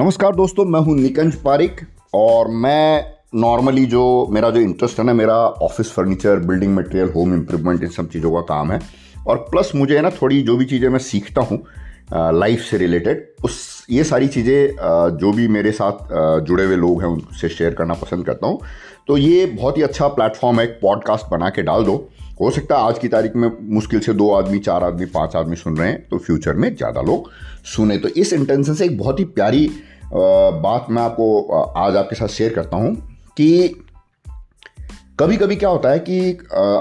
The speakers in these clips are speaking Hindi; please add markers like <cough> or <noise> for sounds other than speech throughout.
नमस्कार दोस्तों, मैं हूँ निकंज पारिक और मैं नॉर्मली जो मेरा जो इंटरेस्ट है ना, मेरा office furniture building material home improvement इन सब चीज़ों का काम है। और प्लस मुझे है ना, थोड़ी जो भी चीज़ें मैं सीखता हूँ लाइफ से रिलेटेड उस, ये सारी चीज़ें जो भी मेरे साथ जुड़े हुए लोग हैं, उनसे शेयर करना पसंद करता हूँ। तो ये बहुत ही अच्छा प्लेटफॉर्म है, एक पॉडकास्ट बना के डाल दो। हो सकता है आज की तारीख में मुश्किल से दो आदमी, चार आदमी, पाँच आदमी सुन रहे हैं तो फ्यूचर में ज़्यादा लोग सुने। तो इस इंटेंशन से एक बहुत ही प्यारी बात मैं आपको आज आपके साथ शेयर करता हूँ कि कभी कभी क्या होता है कि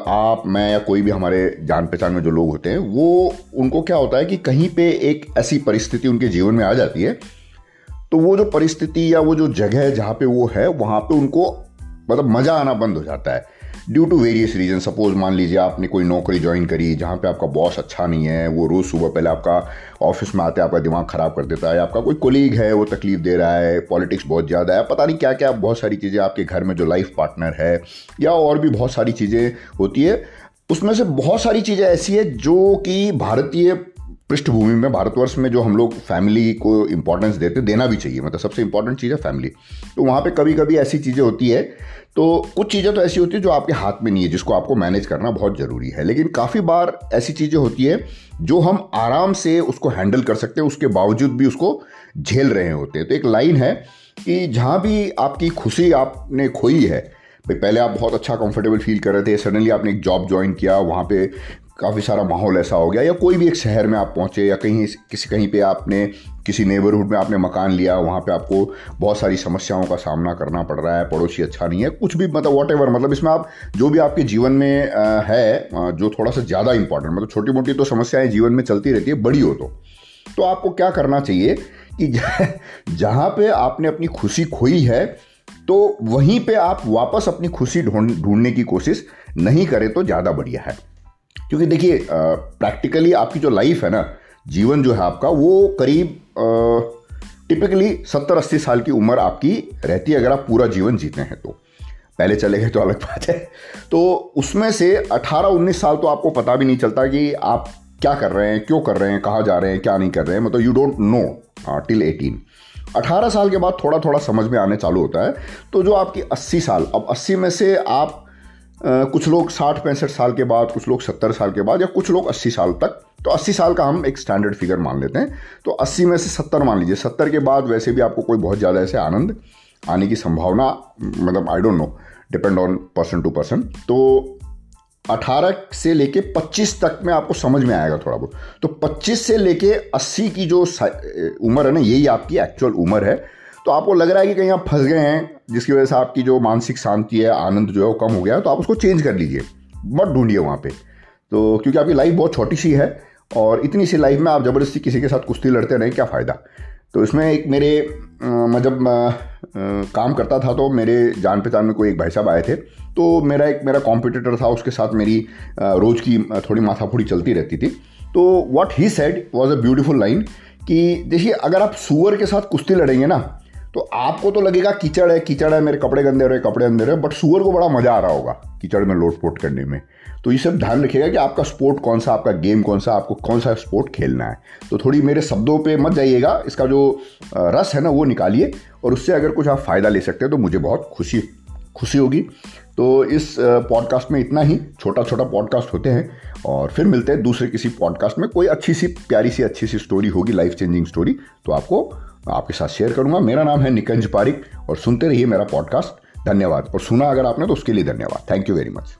आप, मैं या कोई भी हमारे जान पहचान में जो लोग होते हैं, वो, उनको क्या होता है कि कहीं पे एक ऐसी परिस्थिति उनके जीवन में आ जाती है तो वो जो परिस्थिति या वो जो जगह जहाँ पे वो है, वहाँ पे उनको मतलब मज़ा आना बंद हो जाता है। Due to various reason suppose मान लीजिए आपने कोई नौकरी ज्वाइन करी जहाँ पे आपका बॉस अच्छा नहीं है, वो रोज़ सुबह पहले आपका ऑफ़िस में आते आपका दिमाग ख़राब कर देता है आपका कोई कोलीग है, वो तकलीफ़ दे रहा है पॉलिटिक्स बहुत ज़्यादा है, पता नहीं क्या क्या बहुत सारी चीज़ें आपके घर में जो लाइफ पार्टनर है, या और भी बहुत सारी चीज़ें होती है, उसमें से बहुत सारी चीज़ें ऐसी है जो कि भारतीय पृष्ठभूमि में भारतवर्ष में जो हम लोग फैमिली को इंपॉर्टेंस देते, देना भी चाहिए। मतलब सबसे इंपॉर्टेंट चीज़ है फैमिली तो वहाँ पे कभी कभी ऐसी चीज़ें होती है। तो कुछ चीज़ें तो ऐसी होती है जो आपके हाथ में नहीं है, जिसको आपको मैनेज करना बहुत ज़रूरी है। लेकिन काफ़ी बार ऐसी चीज़ें होती है जो हम आराम से उसको हैंडल कर सकते हैं, उसके बावजूद भी उसको झेल रहे होते हैं। तो एक लाइन है कि जहाँ भी आपकी खुशी आपने खोई है, भाई पहले आप बहुत अच्छा कंफर्टेबल फील कर रहे थे सडनली आपने एक जॉब ज्वाइन किया, वहाँ पे काफ़ी सारा माहौल ऐसा हो गया, या कोई भी एक शहर में आप पहुँचे, या कहीं किसी, कहीं पे आपने, किसी नेबरहुड में आपने मकान लिया, वहाँ पे आपको बहुत सारी समस्याओं का सामना करना पड़ रहा है, पड़ोसी अच्छा नहीं है, कुछ भी मतलब वॉट मतलब इसमें आप, जो भी आपके जीवन में है जो थोड़ा सा ज़्यादा इंपॉर्टेंट मतलब छोटी मोटी तो समस्याएँ जीवन में चलती रहती है, बड़ी हो तो। तो आपको क्या करना चाहिए कि <laughs> जहाँ पे आपने अपनी खुशी खोई है तो वहीं पे आप वापस अपनी खुशी ढूँढने की कोशिश नहीं करें तो ज़्यादा बढ़िया है। क्योंकि देखिए प्रैक्टिकली आपकी जो लाइफ है ना, जीवन जो है आपका, वो करीब टिपिकली सत्तर अस्सी साल की उम्र आपकी रहती है अगर आप पूरा जीवन जीते हैं तो। पहले चले गए तो अलग बात है। तो उसमें से 18-19 साल तो आपको पता भी नहीं चलता कि आप क्या कर रहे हैं, क्यों कर रहे हैं, कहाँ जा रहे हैं, क्या नहीं कर रहे हैं मतलब यू डोंट नो टिल 18 18 साल के बाद थोड़ा थोड़ा समझ में आने चालू होता है। तो जो आपकी 80 साल, अब 80 में से आप कुछ लोग साठ पैंसठ साल के बाद, कुछ लोग सत्तर साल के बाद, या कुछ लोग अस्सी साल तक। तो अस्सी साल का हम एक स्टैंडर्ड फिगर मान लेते हैं। तो अस्सी में से सत्तर मान लीजिए। सत्तर के बाद वैसे भी आपको कोई बहुत ज़्यादा ऐसे आनंद आने की संभावना मतलब I don't know depend on person to person तो 18 से लेके 25 तक में आपको समझ में आएगा थोड़ा बहुत। तो 25 से लेके 80 की जो उम्र है ना, यही आपकी एक्चुअल उम्र है। तो आपको लग रहा है कि कहीं आप फंस गए हैं, जिसकी वजह से आपकी जो मानसिक शांति है, आनंद जो है वो कम हो गया है तो आप उसको चेंज कर लीजिए। मत ढूंढिए वहाँ पे। तो क्योंकि आपकी लाइफ बहुत छोटी सी है और इतनी सी लाइफ में आप ज़बरदस्ती किसी के साथ कुश्ती लड़ते रहें क्या फ़ायदा? तो इसमें एक मेरे मैं जब काम करता था तो मेरे जान पहचान में कोई एक भाई साहब आए थे तो मेरा एक, मेरा कॉम्पिटिटर था, उसके साथ मेरी रोज़ की थोड़ी माथाफोड़ी चलती रहती थी। तो what he said was a beautiful line कि देखिए, अगर आप सुअर के साथ कुश्ती लड़ेंगे ना तो आपको तो लगेगा कीचड़ है कीचड़ है, मेरे कपड़े गंदे रहे, कपड़े गंदे रहे बट सुअर को बड़ा मज़ा आ रहा होगा कीचड़ में लोट पोट करने में। तो ये सब ध्यान रखिएगा कि आपका स्पोर्ट कौन सा, आपका गेम कौन सा, आपको कौन सा स्पोर्ट खेलना है। तो थोड़ी मेरे शब्दों पे मत जाइएगा, इसका जो रस है ना, वो निकालिए, और उससे अगर कुछ आप फ़ायदा ले सकते हैं तो मुझे बहुत खुशी खुशी होगी। तो इस पॉडकास्ट में इतना ही छोटा छोटा पॉडकास्ट होते हैं, और फिर मिलते हैं दूसरे किसी पॉडकास्ट में। कोई अच्छी सी, प्यारी सी, अच्छी सी स्टोरी होगी लाइफ चेंजिंग स्टोरी तो आपको आपके साथ शेयर करूँगा। मेरा नाम है निकंज पारिक और सुनते रहिए मेरा पॉडकास्ट धन्यवाद। और सुना अगर आपने तो उसके लिए धन्यवाद। Thank you very much